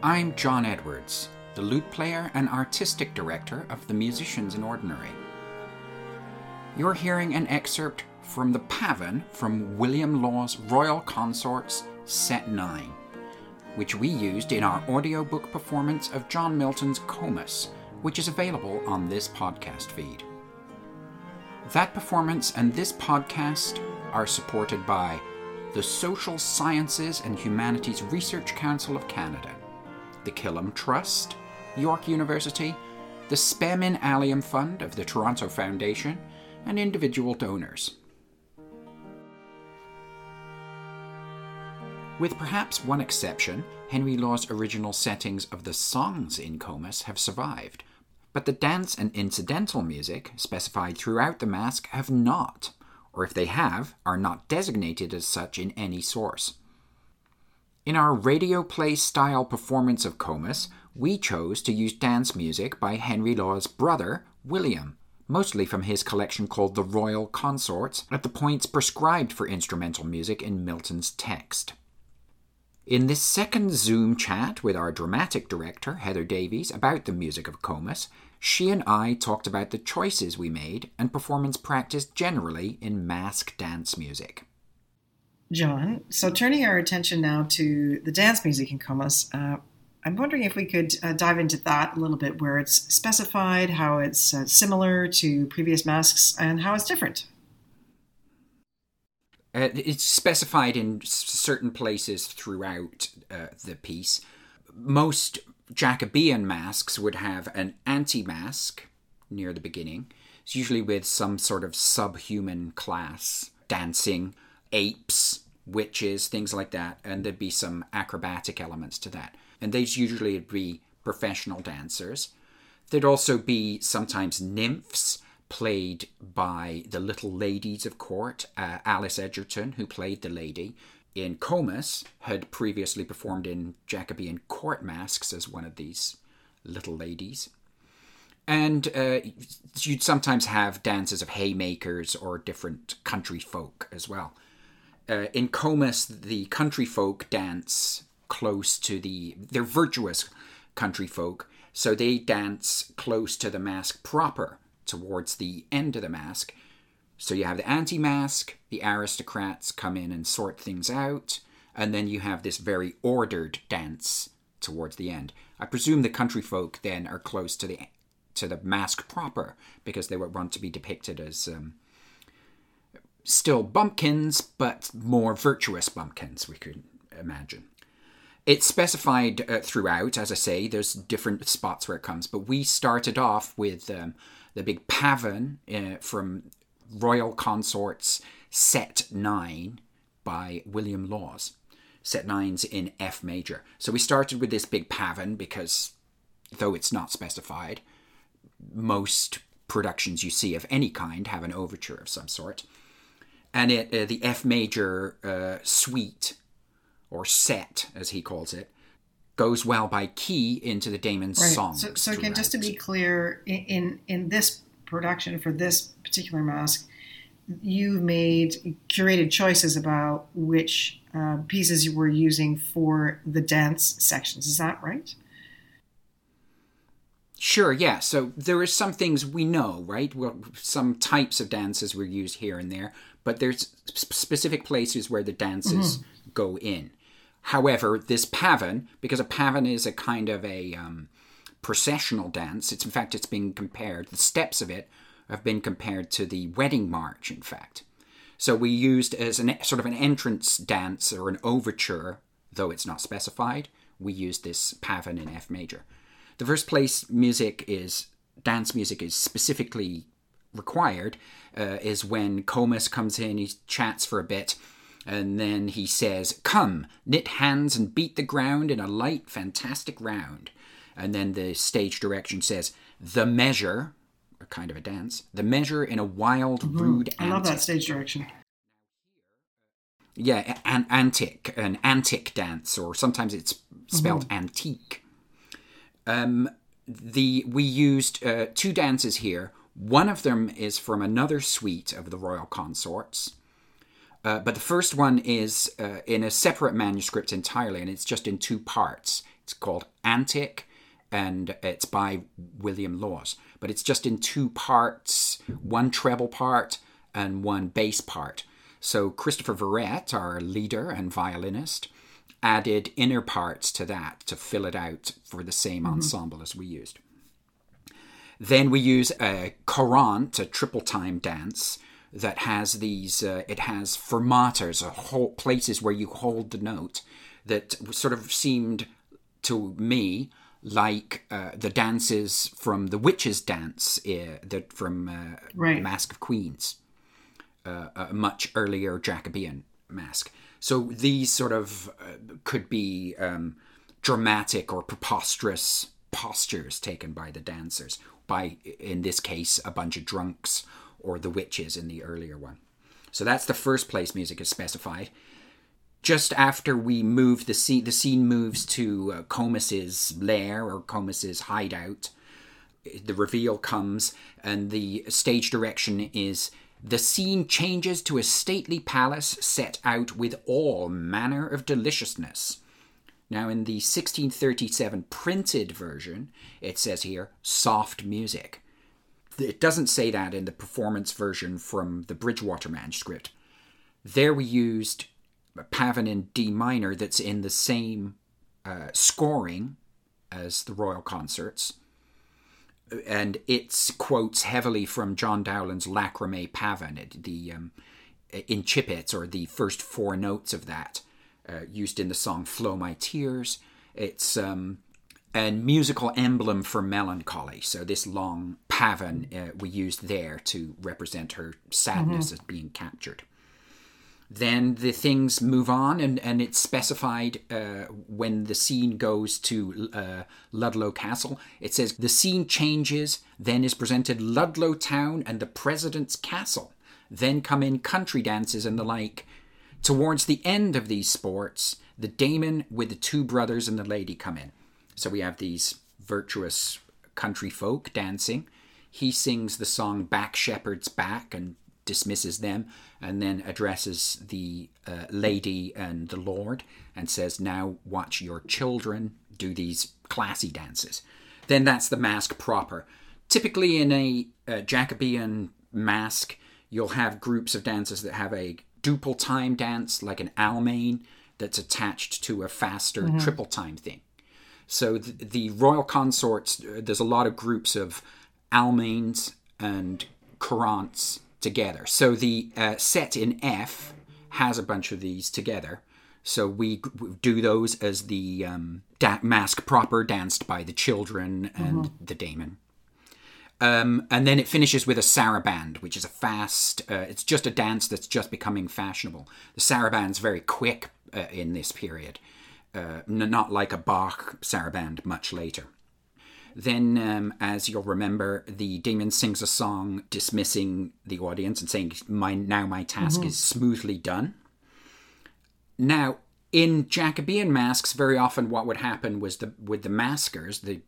I'm John Edwards, the lute player and artistic director of the Musicians in Ordinary. You're hearing an excerpt from the Pavan from William Lawes' Royal Consorts Set 9, which we used in our audiobook performance of John Milton's Comus, which is available on this podcast feed. That performance and this podcast are supported by the Social Sciences and Humanities Research Council of Canada, the Killam Trust, York University, the Spem Allium Fund of the Toronto Foundation, and individual donors. With perhaps one exception, Henry Lawes' original settings of the songs in Comus have survived, but the dance and incidental music specified throughout the masque have not, or if they have, are not designated as such in any source. In our radio play style performance of Comus, we chose to use dance music by Henry Lawes' brother, William, mostly from his collection called The Royal Consorts, at the points prescribed for instrumental music in Milton's text. In this second Zoom chat with our dramatic director, Heather Davies, about the music of Comus, she and I talked about the choices we made and performance practice generally in masque dance music. John, so turning our attention now to the dance music in Comus, uh, I'm wondering if we could uh, dive into that a little bit, where it's specified, how it's uh, similar to previous masks, and how it's different. Uh, it's specified in certain places throughout uh, the piece. Most Jacobean masks would have an anti mask near the beginning. It's usually with some sort of subhuman class dancing, apes, witches, things like that, and there'd be some acrobatic elements to that. And these usually would be professional dancers. There'd also be sometimes nymphs played by the little ladies of court. Uh, Alice Egerton, who played the lady in Comus, had previously performed in Jacobean court masks as one of these little ladies. And uh, you'd sometimes have dances of haymakers or different country folk as well. Uh, in Comus, the country folk dance close to the. They're virtuous country folk, so they dance close to the mask proper towards the end of the mask. So you have the anti mask, the aristocrats come in and sort things out, and then you have this very ordered dance towards the end. I presume the country folk then are close to the to the masque proper because they would want to be depicted as um, still bumpkins, but more virtuous bumpkins, we could imagine. It's specified uh, throughout, as I say, there's different spots where it comes, but we started off with um, the big pavan uh, from Royal Consorts Set 9 by William Lawes. Set 9's in F major. So we started with this big pavan because, though it's not specified, most productions you see of any kind have an overture of some sort. And it, uh, the F major uh, suite, or set as he calls it, goes well by key into the Daemon's right. song. So, so again, just to be clear, in, in, this production for this particular masque, you made curated choices about which uh, pieces you were using for the dance sections. Is that right? Sure, yeah. So there are some things we know, right? Well, some types of dances were used here and there, but there's specific places where the dances mm-hmm. go in. However, this pavan, because a pavan is a kind of a um, processional dance, it's in fact it's been compared. The steps of it have been compared to the wedding march. In fact, so we used as an sort of an entrance dance or an overture, though it's not specified. We used this pavan in F major. The first place music is dance music is specifically required uh, is when Comus comes in, he chats for a bit, and then he says, Come, knit hands and beat the ground in a light, fantastic round. And then the stage direction says, The measure, a kind of a dance, the measure in a wild, mm-hmm. rude I love that stage direction. Yeah, an antic, an antic dance, or sometimes it's spelled mm-hmm. antique. Um, the we used uh, two dances here. One of them is from another suite of the royal consorts, uh, but the first one is uh, in a separate manuscript entirely, and it's just in two parts. It's called Antic, and it's by William Lawes. But it's just in two parts one treble part and one bass part. So Christopher Verrette, our leader and violinist, added inner parts to that to fill it out for the same mm-hmm. ensemble as we used. Then we use a courant, a triple time dance that has these. Uh, it has fermatas, a whole places where you hold the note that sort of seemed to me like uh, the dances from the witches' dance uh, that from uh, right. Masque of Queens, uh, a much earlier Jacobean mask. So these sort of uh, could be um, dramatic or preposterous postures taken by the dancers, by in this case a bunch of drunks or the witches in the earlier one. So that's the first place music is specified just after we move the scene, the scene moves to uh, Comus's lair or Comus's hideout. The reveal comes, and the stage direction is the scene changes to a stately palace set out with all manner of deliciousness. Now, in the 1637 printed version, it says here soft music. It doesn't say that in the performance version from the Bridgewater manuscript. There we used a Pavan in D minor that's in the same uh, scoring as the royal consorts. And it quotes heavily from John Dowland's Lachrymæ Pavan, the um, incipits or the first four notes of that, uh, used in the song "Flow My Tears." It's um, a musical emblem for melancholy. So this long pavan uh, we used there to represent her sadness mm-hmm. as being captured then the things move on and, and it's specified uh, when the scene goes to uh, Ludlow Castle. It says the scene changes, then is presented Ludlow Town and the President's Castle. Then come in country dances and the like. Towards the end of these sports, the Daemon with the two brothers and the lady come in. So we have these virtuous country folk dancing. He sings the song Back Shepherd's Back and dismisses them and then addresses the uh, lady and the lord and says, Now watch your children do these classy dances. Then that's the mask proper. Typically, in a, a Jacobean mask, you'll have groups of dancers that have a duple time dance, like an Almain, that's attached to a faster mm-hmm. triple time thing. So the, the royal consorts, uh, there's a lot of groups of Almains and Courants together. So the uh, set in F has a bunch of these together. So we do those as the um, da- mask proper danced by the children and mm-hmm. the Daemon. Um, and then it finishes with a saraband, which is a fast. Uh, it's just a dance that's just becoming fashionable. The saraband's very quick uh, in this period, uh, not like a Bach saraband much later. Then, um, as you'll remember, the demon sings a song dismissing the audience and saying, "My now my task mm-hmm. is smoothly done." Now, in Jacobean masks, very often what would happen was the with the maskers, the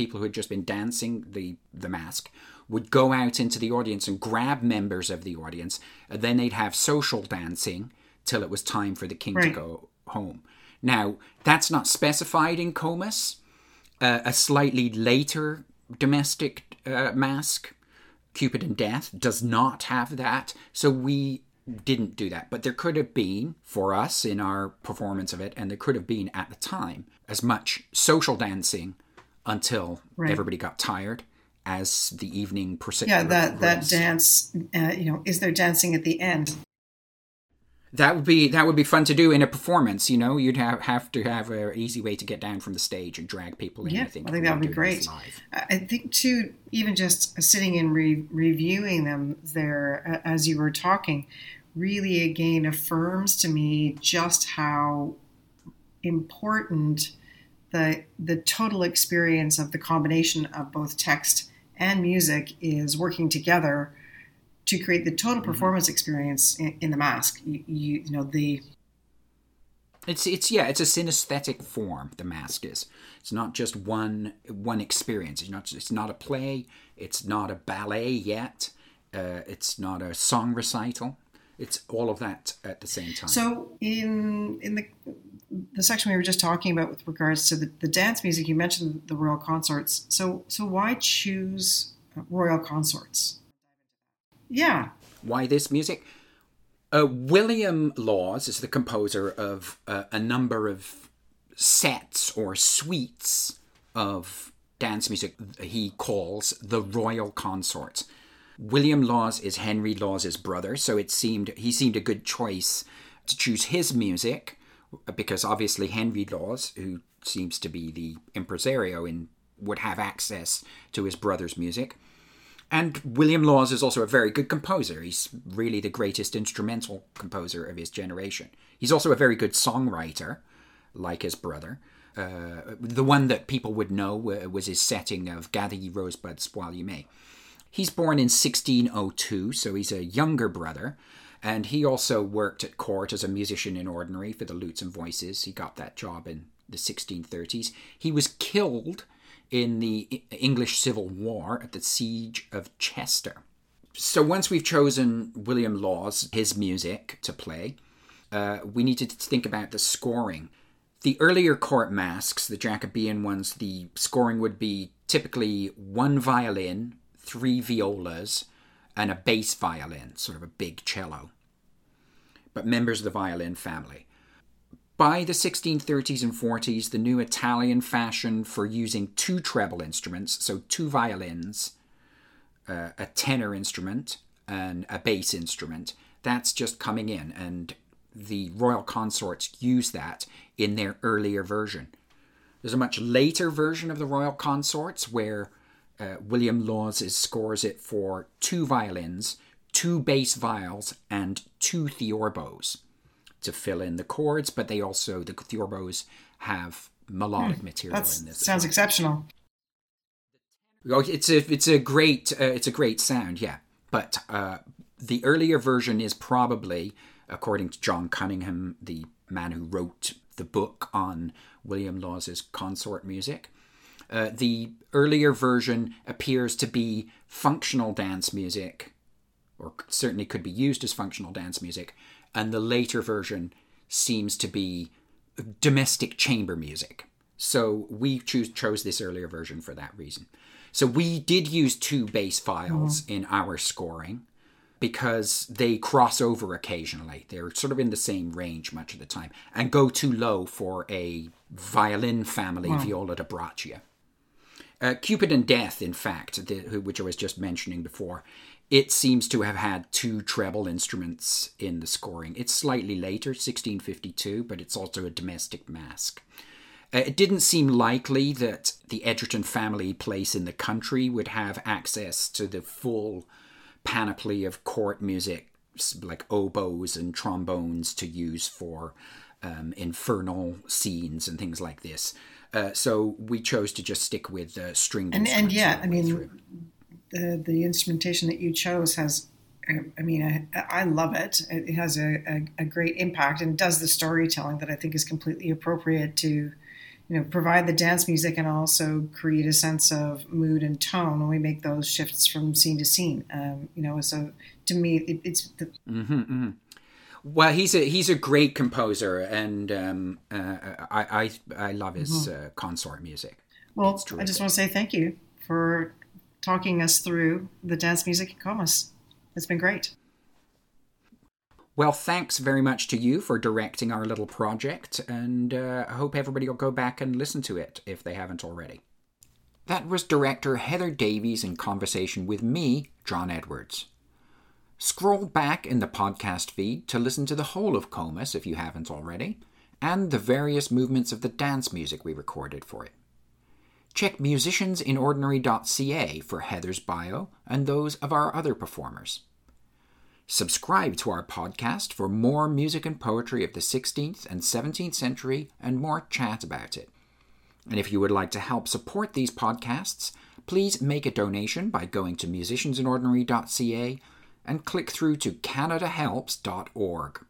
people who had just been dancing the the mask, would go out into the audience and grab members of the audience, and then they'd have social dancing till it was time for the king right. to go home. Now, that's not specified in Comus, uh, a slightly later domestic uh, mask, Cupid and Death, does not have that. So we didn't do that. But there could have been, for us in our performance of it, and there could have been at the time, as much social dancing until right. everybody got tired as the evening proceeded. Yeah, that, that dance, uh, you know, is there dancing at the end? that would be that would be fun to do in a performance. You know, you'd have have to have an easy way to get down from the stage and drag people in. Yeah, I think, I think that would be great. I think too, even just sitting and re- reviewing them there as you were talking, really again affirms to me just how important the the total experience of the combination of both text and music is working together to create the total mm-hmm. performance mm-hmm. experience in, in, the mask. You, you, you know the. It's it's yeah it's a synesthetic form. The mask is. It's not just one one experience. It's not it's not a play. It's not a ballet yet. Uh, it's not a song recital. It's all of that at the same time. So in in the the section we were just talking about with regards to the, the dance music, you mentioned the royal consorts. So, so why choose royal consorts? Yeah. Why this music? Uh, William Lawes is the composer of uh, a number of sets or suites of dance music he calls the royal consorts. William Lawes is Henry Lawes's brother, so it seemed he seemed a good choice to choose his music because obviously Henry Lawes, who seems to be the impresario in would have access to his brother's music. And William Lawes is also a very good composer. He's really the greatest instrumental composer of his generation. He's also a very good songwriter, like his brother. Uh, the one that people would know was his setting of Gather Ye Rosebuds While You May. He's born in 1602, so he's a younger brother. And he also worked at court as a musician in ordinary for the lutes and voices. He got that job in the 1630s. He was killed in the English Civil War at the Siege of Chester. So once we've chosen William Lawes, his music to play, uh, we needed to think about the scoring. The earlier court masks, the Jacobean ones, the scoring would be typically one violin, three violas, and a bass violin, sort of a big cello, but members of the violin family. By the 1630s and 40s, the new Italian fashion for using two treble instruments, so two violins, uh, a tenor instrument, and a bass instrument, that's just coming in, and the royal consorts use that in their earlier version. There's a much later version of the royal consorts where uh, William Lawes scores it for two violins, two bass viols, and two theorbos to fill in the chords, but they also, the theorbos have melodic hmm, material in this. Sounds exceptional. Oh, it's a it's a great uh, it's a great sound, yeah. But uh, the earlier version is probably, according to John Cunningham, the man who wrote the book on William Lawes's consort music. Uh, the earlier version appears to be functional dance music, or certainly could be used as functional dance music, and the later version seems to be domestic chamber music. So we choose, chose this earlier version for that reason. So we did use two bass viols mm-hmm. in our scoring because they cross over occasionally. They're sort of in the same range much of the time and go too low for a violin family viola da braccio. Uh, Cupid and Death, in fact, the, which I was just mentioning before, it seems to have had two treble instruments in the scoring. It's slightly later, 1652, but it's also a domestic masque. Uh, it didn't seem likely that the Egerton family place in the country would have access to the full panoply of court music, like oboes and trombones, to use for um, infernal scenes and things like this. Uh, so we chose to just stick with uh, stringed and, and yeah, I mean, the the instrumentation that you chose has. I mean, I, I love it. It has a, a, a, great impact and does the storytelling that I think is completely appropriate to, you know, provide the dance music and also create a sense of mood and tone when we make those shifts from scene to scene. Um, you know, so to me, it, it's the, mm-hmm, mm-hmm. Well, he's a he's a great composer, and um, uh, I, I I love his mm-hmm. uh, consort music. Well, I just want to say thank you for talking us through the dance music at Comus. It's been great. Well, thanks very much to you for directing our little project, and uh, I hope everybody will go back and listen to it if they haven't already. That was director Heather Davies in conversation with me, John Edwards. Scroll back in the podcast feed to listen to the whole of Comus if you haven't already, and the various movements of the dance music we recorded for it. Check musiciansinordinary.ca for Heather's bio and those of our other performers. Subscribe to our podcast for more music and poetry of the 16th and 17th century and more chat about it. And if you would like to help support these podcasts, please make a donation by going to musiciansinordinary.ca and click through to canadahelps.org.